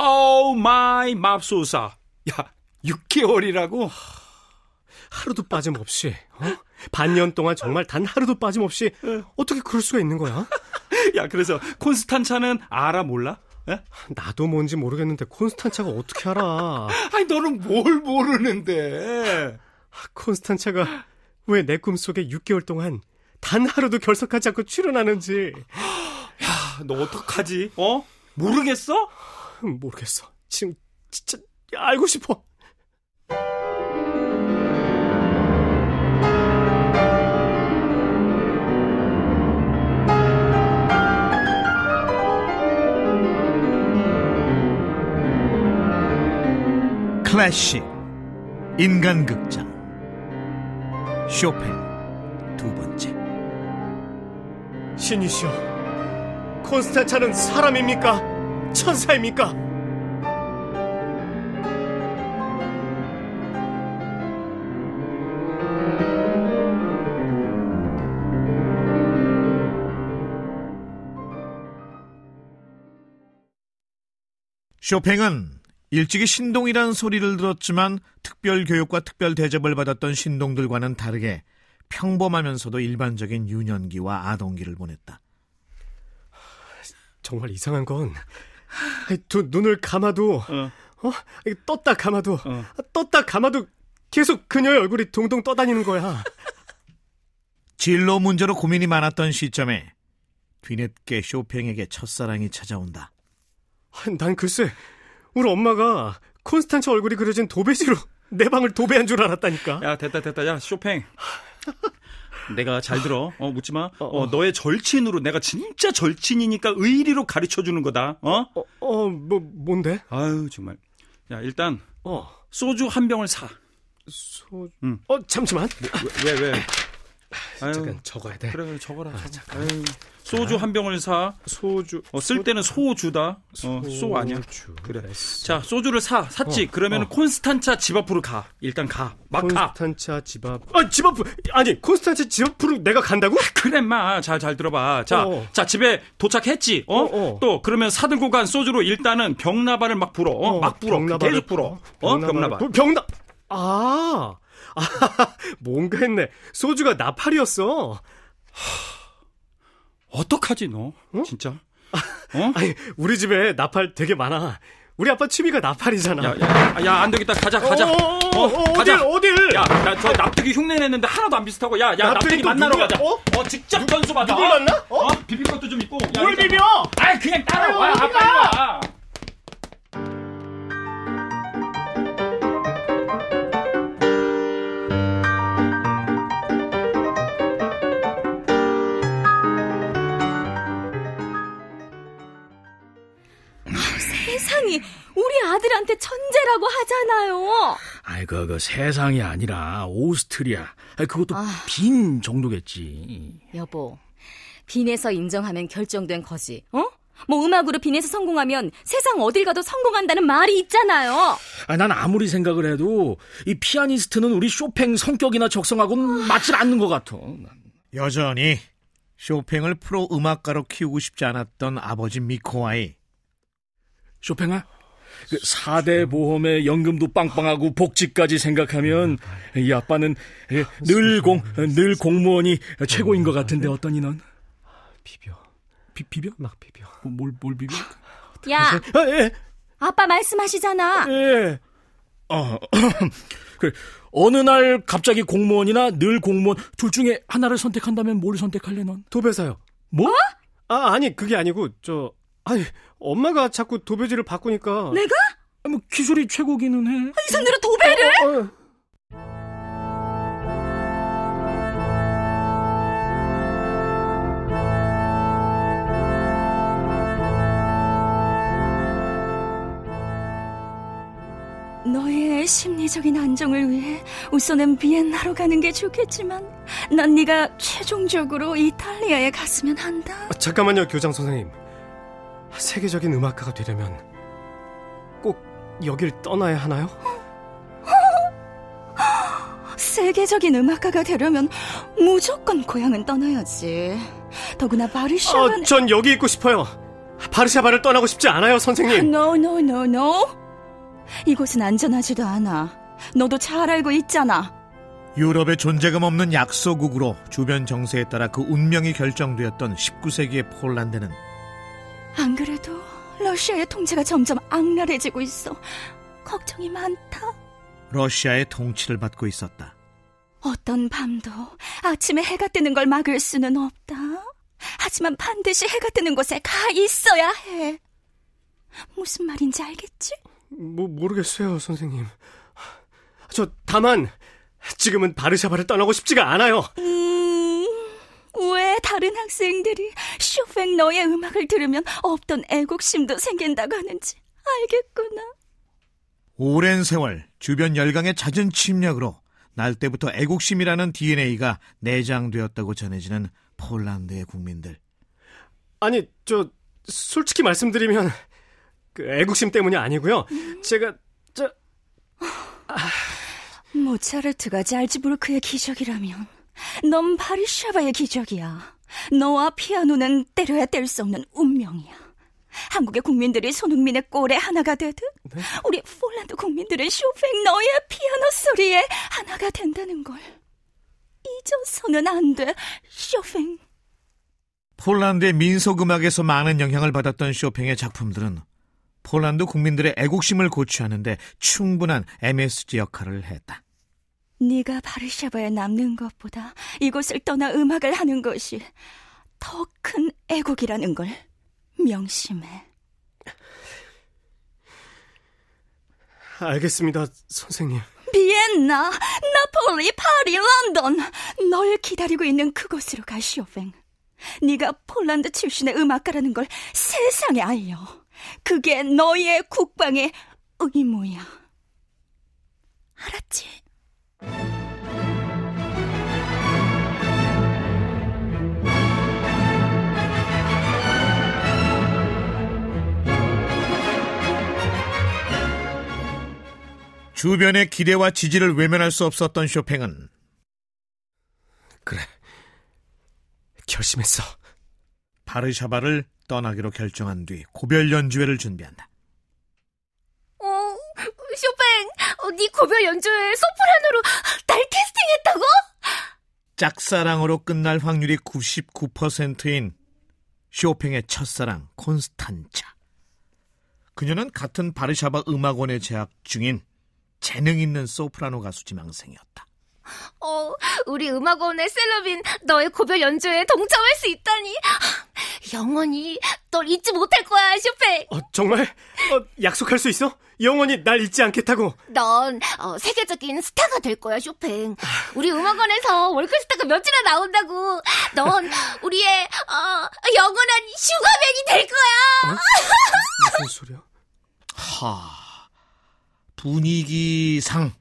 아우 my 맙소사. 야 6개월이라고? 하루도 빠짐없이 어? 반년 동안 정말 단 하루도 빠짐없이 어떻게 그럴 수가 있는 거야? 야 그래서 콘스탄차는 알아 몰라? 에? 나도 뭔지 모르겠는데 콘스탄차가 어떻게 알아? 아니 너는 뭘 모르는데? 콘스탄차가 왜 내 꿈속에 6개월 동안 단 하루도 결석하지 않고 출연하는지. 야, 너 어떡하지? 어? 모르겠어? 모르겠어. 지금 진짜 알고 싶어. 클래식 인간극장 쇼팽 두 번째 신이시여, 콘스탄차는 사람입니까? 천사입니까? 쇼팽은 일찍이 신동이란 소리를 들었지만 특별 교육과 특별 대접을 받았던 신동들과는 다르게 평범하면서도 일반적인 유년기와 아동기를 보냈다. 정말 이상한 건, 두 눈을 감아도, 어. 어? 떴다 감아도, 어. 떴다 감아도 계속 그녀의 얼굴이 동동 떠다니는 거야. 진로 문제로 고민이 많았던 시점에 뒤늦게 쇼팽에게 첫사랑이 찾아온다. 난 글쎄, 우리 엄마가 콘스탄차 얼굴이 그려진 도배지로 내 방을 도배한 줄 알았다니까. 야 됐다 됐다 야 쇼팽. 내가 잘 들어. 어 묻지 마. 어, 어, 어. 너의 절친으로 내가 진짜 절친이니까 의리로 가르쳐 주는 거다. 어? 어, 어, 뭐, 뭔데? 아유 정말. 야 일단 어, 소주 한 병을 사. 소, 응. 어, 잠시만. 왜 왜? 왜? 아유, 잠깐 적어야 돼. 그래 그래 적어라. 적어. 아유, 소주 한 병을 사. 소주. 어, 쓸 때는 소주다. 어, 소 아니야. 그래. 됐어. 자, 소주를 사. 샀지. 어, 그러면 어. 콘스탄차 집 앞으로 가. 일단 가. 막 가. 콘스탄차 집 앞. 아, 집 앞. 아니, 콘스탄차 집 앞으로 내가 간다고? 그래, 마. 잘, 잘 들어봐. 자, 어. 자, 집에 도착했지. 어? 어, 어. 또, 그러면 사들고 간 소주로 일단은 병나발을 막 불어. 어? 어, 막 불어. 병나발을 계속 불어. 어? 병나발. 뭐, 병나. 아. 아, 뭔가 했네. 소주가 나팔이었어. 어떡하지, 너? 진짜? 어? 아니, 우리 집에 나팔 되게 많아. 우리 아빠 취미가 나팔이잖아. 야, 야, 야, 안 되겠다. 가자, 가자. 어, 어, 어, 어, 가자. 어딜, 어딜? 야, 나 저 납득이 흉내 냈는데 하나도 안 비슷하고. 야, 야, 납득이 납득이 또 만나러 누구야? 가자. 어? 직접 변수 받아. 누굴 만나? 어? 비빌 것도 좀 있고. 야, 뭘 비벼? 아, 그냥 따라와. 아유, 아. 세상이 우리 아들한테 천재라고 하잖아요. 아이, 그, 그, 세상이 아니라, 오스트리아. 아이, 그것도 아. 빈 정도겠지. 여보, 빈에서 인정하면 결정된 거지. 어? 뭐 음악으로 빈에서 성공하면 세상 어딜 가도 성공한다는 말이 있잖아요. 아, 난 아무리 생각을 해도, 이 피아니스트는 우리 쇼팽 성격이나 적성하고는 맞질 않는 것 같아. 여전히 쇼팽을 프로 음악가로 키우고 싶지 않았던 아버지 미코와이 쇼팽아, 그 4대 보험에 연금도 빵빵하고 복지까지 생각하면, 이 아빠는 늘 공, 늘 공무원이 최고인 것 같은데 어떠니 넌? 비벼. 비, 비벼? 막 비벼. 뭐, 뭘, 뭘 비벼? 야, 아, 예. 아빠 말씀하시잖아. 예. 어, 그래. 어느 날 갑자기 공무원이나 늘 공무원 둘 중에 하나를 선택한다면 뭘 선택할래 넌? 도배사요. 뭐? 아, 아니, 그게 아니고, 저, 아니, 엄마가 자꾸 도배지를 바꾸니까. 내가? 아, 뭐 기술이 최고기는 해. 이 손으로 도배를? 어, 너의 심리적인 안정을 위해 우선은 비엔나로 가는 게 좋겠지만 난 네가 최종적으로 이탈리아에 갔으면 한다. 아, 잠깐만요, 교장 선생님. 세계적인 음악가가 되려면 꼭 여길 떠나야 하나요? 세계적인 음악가가 되려면 무조건 고향은 떠나야지. 더구나 바르샤바는 아, 전 여기 있고 싶어요. 바르샤바를 떠나고 싶지 않아요, 선생님. No, no, no, no. 이곳은 안전하지도 않아. 너도 잘 알고 있잖아. 유럽의 존재감 없는 약소국으로 주변 정세에 따라 그 운명이 결정되었던 19세기의 폴란드는 안 그래도 러시아의 통제가 점점 악랄해지고 있어. 걱정이 많다. 러시아의 통치를 받고 있었다. 어떤 밤도 아침에 해가 뜨는 걸 막을 수는 없다. 하지만 반드시 해가 뜨는 곳에 가 있어야 해. 무슨 말인지 알겠지? 뭐 모르겠어요, 선생님. 저 다만 지금은 바르샤바를 떠나고 싶지가 않아요. 음, 왜 다른 학생들이 쇼팽 너의 음악을 들으면 없던 애국심도 생긴다고 하는지 알겠구나. 오랜 세월 주변 열강의 잦은 침략으로 날 때부터 애국심이라는 DNA가 내장되었다고 전해지는 폴란드의 국민들. 아니, 저 솔직히 말씀드리면 그 애국심 때문이 아니고요. 제가 저 모차르트가 잘지부르크의 기적이라면 넌 바르샤바의 기적이야. 너와 피아노는 때려야 뗄 수 없는 운명이야. 한국의 국민들이 손흥민의 골에 하나가 되듯 우리 폴란드 국민들은 쇼팽 너의 피아노 소리에 하나가 된다는 걸 잊어서는 안 돼, 쇼팽. 폴란드의 민속 음악에서 많은 영향을 받았던 쇼팽의 작품들은 폴란드 국민들의 애국심을 고취하는데 충분한 MSG 역할을 했다. 네가 바르샤바에 남는 것보다 이곳을 떠나 음악을 하는 것이 더 큰 애국이라는 걸 명심해. 알겠습니다, 선생님. 비엔나, 나폴리, 파리, 런던. 널 기다리고 있는 그곳으로 가, 쇼팽. 네가 폴란드 출신의 음악가라는 걸 세상에 알려. 그게 너의 국방의 의무야. 알았지? 주변의 기대와 지지를 외면할 수 없었던 쇼팽은 그래. 결심했어. 바르샤바를 떠나기로 결정한 뒤 고별 연주회를 준비한다. 어, 쇼팽, 어, 네 고별 연주회 소프라노로 날 캐스팅했다고? 짝사랑으로 끝날 확률이 99%인 쇼팽의 첫사랑 콘스탄차. 그녀는 같은 바르샤바 음악원에 재학 중인 재능 있는 소프라노 가수 지망생이었다. 어, 우리 음악원의 셀럽인 너의 고별 연주회에 동참할 수 있다니. 영원히 널 잊지 못할 거야, 쇼팽. 어, 정말? 어, 약속할 수 있어? 영원히 날 잊지 않겠다고. 넌 어, 세계적인 스타가 될 거야, 쇼팽. 우리 음악원에서 월클스타가 몇이나 나온다고. 넌 우리의 어, 영원한 슈가맨이 될 거야. 무슨 소리야? 하, 분위기상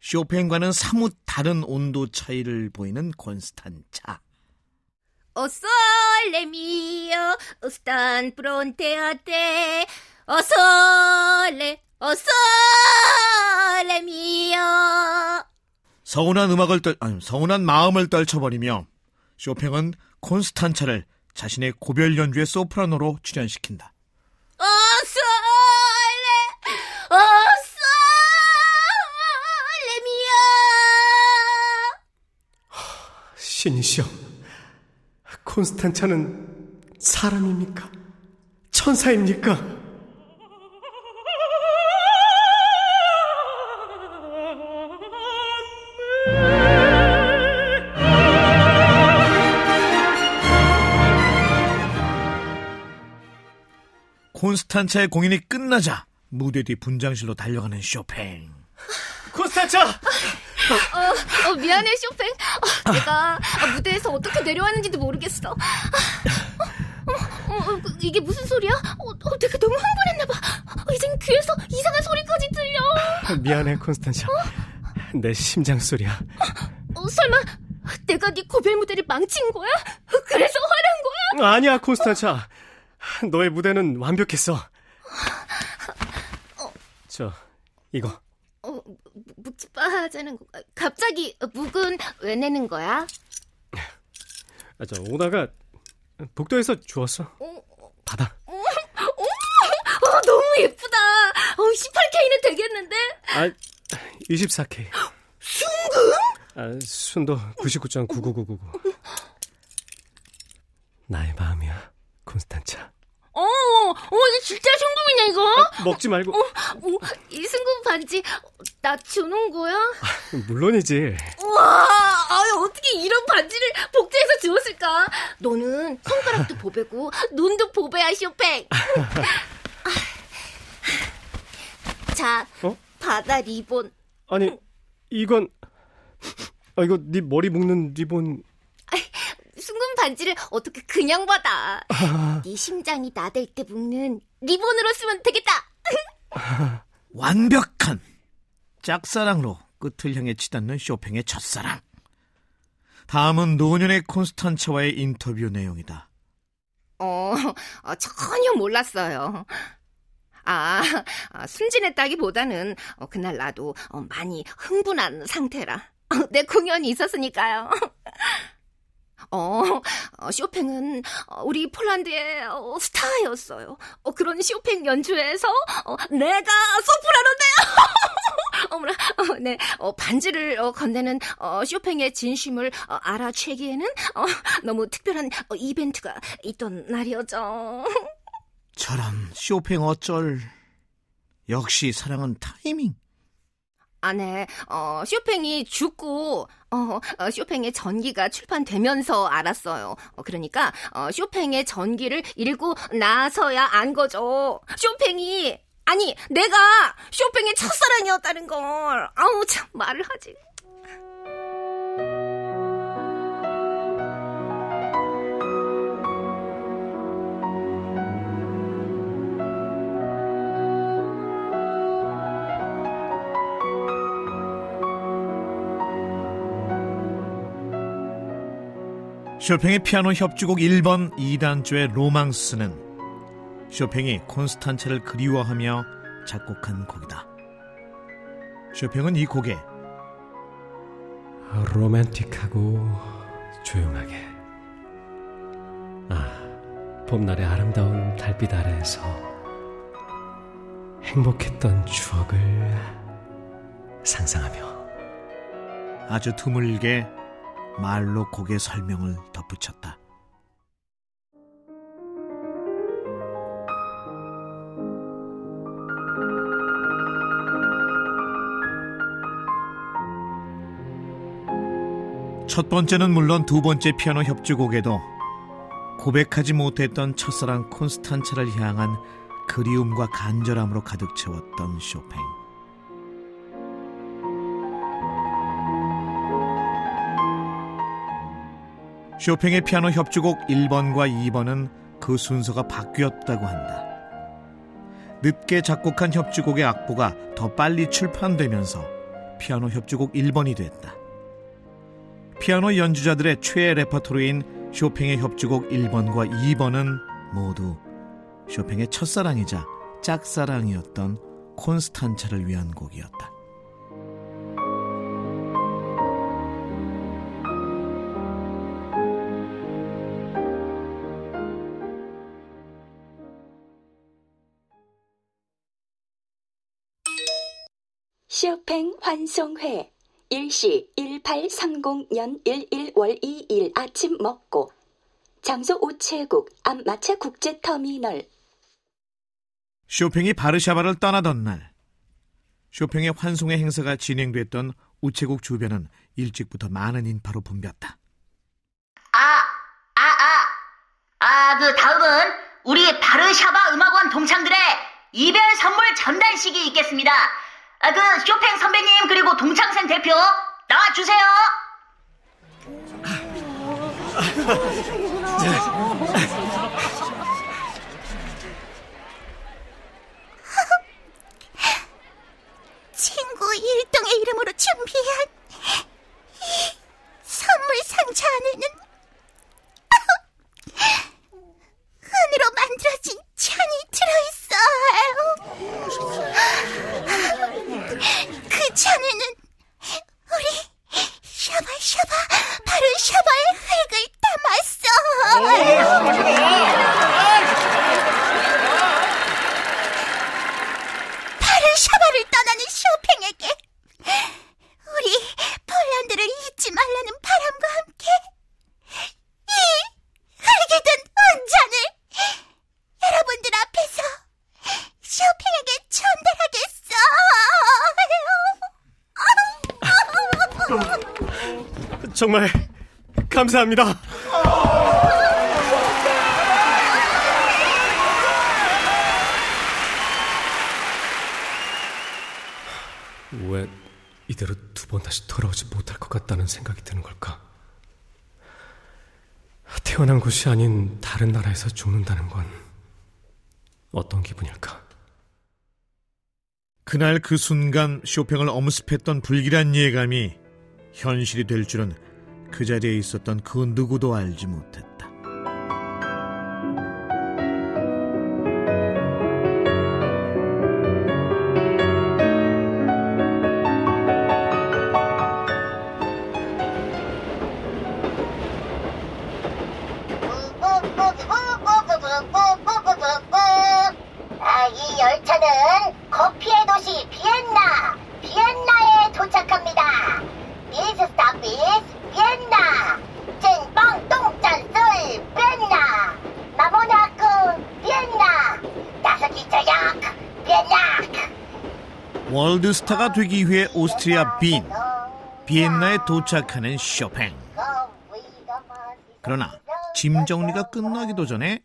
쇼팽과는 사뭇 다른 온도 차이를 보이는 콘스탄차. 어솔레 미오 스탄 프론테아테 어솔레 어솔레 미오 서운한 음악을 떨, 아니, 서운한 마음을 떨쳐버리며 쇼팽은 콘스탄차를 자신의 고별 연주의 소프라노로 출연시킨다. 어솔레 어솔레 미오 신이시여, 콘스탄차는 사람입니까? 천사입니까? 콘스탄차의 공연이 끝나자 무대 뒤 분장실로 달려가는 쇼팽. 콘스탄차! 어, 어, 미안해 쇼팽 어, 내가 어, 무대에서 어떻게 내려왔는지도 모르겠어 어, 어, 어, 그, 이게 무슨 소리야? 어, 어, 내가 너무 흥분했나봐 어, 이젠 귀에서 이상한 소리까지 들려 미안해, 콘스탄차. 내 심장 소리야. 어, 설마 내가 네 고별 무대를 망친 거야? 그래서 화난 거야? 아니야, 콘스탄차. 너의 무대는 완벽했어. 어. 저, 이거. 어, 묵지 빠지는 거. 아, 갑자기 묵은 왜 내는 거야? 아, 저 오다가 복도에서 주웠어. 어. 받아. 어, 어, 어, 너무 예쁘다. 어, 18K는 되겠는데? 아, 24K. 순금? 아, 순도 99.99999. 어. 나의 마음이야. 콘스탄차. 어, 어, 이거 진짜 순금이냐, 이거? 아, 먹지 말고. 어, 어, 이 순금 반지, 나 주는 거야? 물론이지. 우와, 아유, 어떻게 이런 반지를 복제해서 주었을까? 너는 손가락도 보배고, 눈도 보배야, 쇼팽. 자, 어? 바다 리본. 아니, 이건, 아, 이거 네 머리 묶는 리본. 반지를 어떻게 그냥 받아? 네 심장이 나댈 때 묶는 리본으로 쓰면 되겠다. 완벽한 짝사랑으로 끝을 향해 치닫는 쇼팽의 첫사랑. 다음은 노년의 콘스탄차와의 인터뷰 내용이다. 어, 어, 전혀 몰랐어요. 아, 아, 순진했다기보다는 어, 그날 나도 어, 많이 흥분한 상태라. 어, 내 공연이 있었으니까요. 어, 어, 쇼팽은 어, 우리 폴란드의 어, 스타였어요. 어, 그런 쇼팽 연주에서 어, 내가 소프라노인데요. 어머나, 어, 네, 어, 반지를 어, 건네는 어, 쇼팽의 진심을 어, 알아채기에는 어, 너무 특별한 어, 이벤트가 있던 날이었죠. 저런 쇼팽 어쩔. 역시 사랑은 타이밍. 아, 네. 어, 쇼팽이 죽고, 어, 어, 쇼팽의 전기가 출판되면서 알았어요. 어, 그러니까, 어, 쇼팽의 전기를 읽고 나서야 안 거죠. 쇼팽이, 아니, 내가 쇼팽의 첫사랑이었다는 걸. 아우, 참, 말을 하지. 쇼팽의 피아노 협주곡 1번 2단조의 로망스는 쇼팽이 콘스탄차를 그리워하며 작곡한 곡이다. 쇼팽은 이 곡에 로맨틱하고 조용하게. 아, 봄날의 아름다운 달빛 아래에서 행복했던 추억을 상상하며 아주 드물게 말로 곡의 설명을 덧붙였다. 첫 번째는 물론 두 번째 피아노 협주곡에도 고백하지 못했던 첫사랑 콘스탄차를 향한 그리움과 간절함으로 가득 채웠던 쇼팽. 쇼팽의 피아노 협주곡 1번과 2번은 그 순서가 바뀌었다고 한다. 늦게 작곡한 협주곡의 악보가 더 빨리 출판되면서 피아노 협주곡 1번이 됐다. 피아노 연주자들의 최애 레퍼토리인 쇼팽의 협주곡 1번과 2번은 모두 쇼팽의 첫사랑이자 짝사랑이었던 콘스탄차를 위한 곡이었다. 환송회. 일시 1830년 11월 2일 아침 먹고. 장소 우체국 안마차 국제 터미널. 쇼팽이 바르샤바를 떠나던 날. 쇼팽의 환송회 행사가 진행됐던 우체국 주변은 일찍부터 많은 인파로 붐볐다. 아, 아, 아, 아, 그 다음은 우리 바르샤바 음악원 동창들의 이별 선물 전달식이 있겠습니다. 아, 그 쇼팽 선배님 그리고 동창생 대표 나와 주세요. 친구 일동의 이름으로 준비한 이 선물 상자 안에는 흙으로 만들어진 찬이 들어있어요. 그 찬에는 우리 샤바샤바 바로 샤바의 흙을 담았어. 정말 감사합니다. 왜 이대로 두 번 다시 돌아오지 못할 것 같다는 생각이 드는 걸까? 태어난 곳이 아닌 다른 나라에서 죽는다는 건 어떤 기분일까? 그날 그 순간 쇼팽을 엄습했던 불길한 예감이 현실이 될 줄은 그 자리에 있었던 그 누구도 알지 못했다. 월드스타가 되기 위해 오스트리아 빈, 비엔나에 도착하는 쇼팽. 그러나 짐 정리가 끝나기도 전에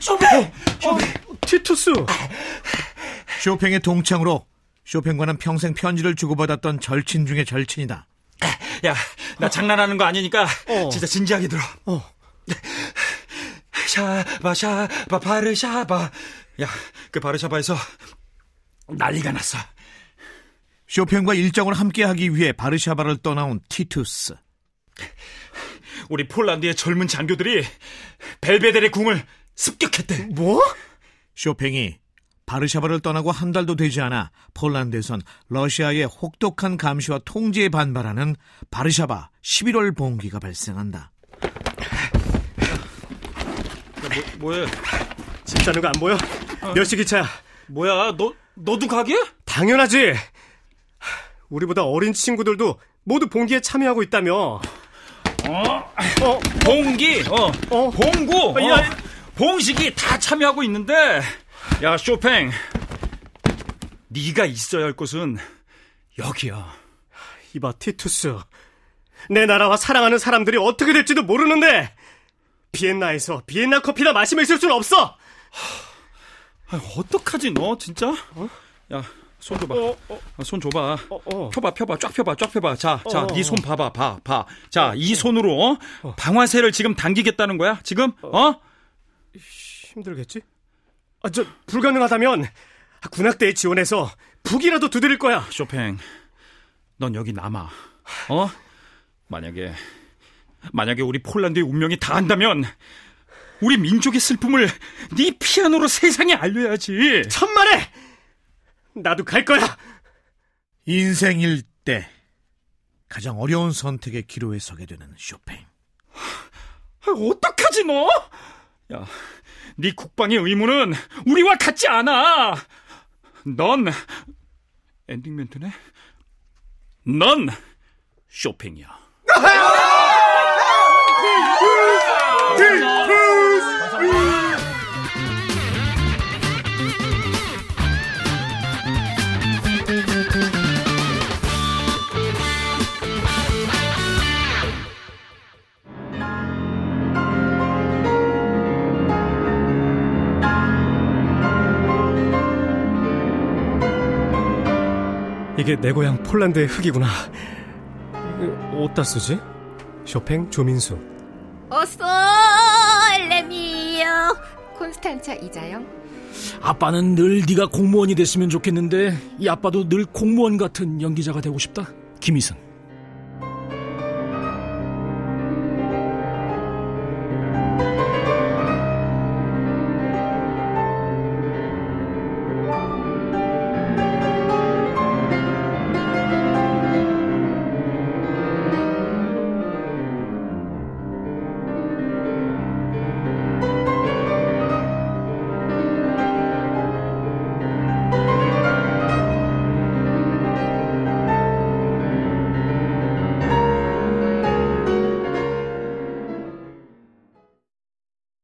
쇼팽! 쇼팽! 티투스! 쇼팽의 동창으로 쇼팽과는 평생 편지를 주고받았던 절친 중의 절친이다. 야, 나 장난하는 거 아니니까 어. 진짜 진지하게 들어. 어. 샤바 샤바 바르샤바. 야, 그 바르샤바에서 난리가 났어. 쇼팽과 일정을 함께하기 위해 바르샤바를 떠나온 티투스. 우리 폴란드의 젊은 장교들이 벨베델의 궁을 습격했대. 뭐? 쇼팽이 바르샤바를 떠나고 한 달도 되지 않아 폴란드에선 러시아의 혹독한 감시와 통제에 반발하는 바르샤바 11월 봉기가 발생한다. 뭐, 뭐야? 짐 싸는 거안 보여? 몇 시 기차야? 뭐야? 너 너도 가게? 당연하지! 우리보다 어린 친구들도 모두 봉기에 참여하고 있다며. 어, 봉기, 어, 어. 봉구, 어, 야, 봉식이 다 참여하고 있는데, 야 쇼팽, 네가 있어야 할 곳은 여기야. 이봐, 티투스. 내 나라와 사랑하는 사람들이 어떻게 될지도 모르는데, 비엔나에서 비엔나 커피나 마시며 있을 순 없어! 아, 어떡하지 너 진짜? 야, 손 줘봐. 어, 어, 아, 손 줘봐. 어, 어. 펴봐, 펴봐, 쫙 펴봐, 쫙 펴봐. 자, 자, 어, 네 어. 손 봐봐, 봐, 봐. 자, 이 손으로 어? 방아쇠를 지금 당기겠다는 거야? 지금? 어? 힘들겠지? 아, 저, 불가능하다면, 군악대에 지원해서 북이라도 두드릴 거야. 쇼팽, 넌 여기 남아. 어? 만약에 만약에 우리 폴란드의 운명이 다 한다면 우리 민족의 슬픔을 네 피아노로 세상에 알려야지. 천만에! 나도 갈 거야! 인생일 때 가장 어려운 선택의 기로에 서게 되는 쇼팽. 아, 어떡하지 너? 야, 네 국방의 의무는 우리와 같지 않아. 넌 엔딩 멘트네. 넌 쇼팽이야. 이게 내 고향 폴란드의 흙이구나. 어디다 쓰지? 쇼팽 조민수. 어서 레미요. 콘스탄차 이자영. 아빠는 늘 네가 공무원이 됐으면 좋겠는데 이 아빠도 늘 공무원 같은 연기자가 되고 싶다. 김희승.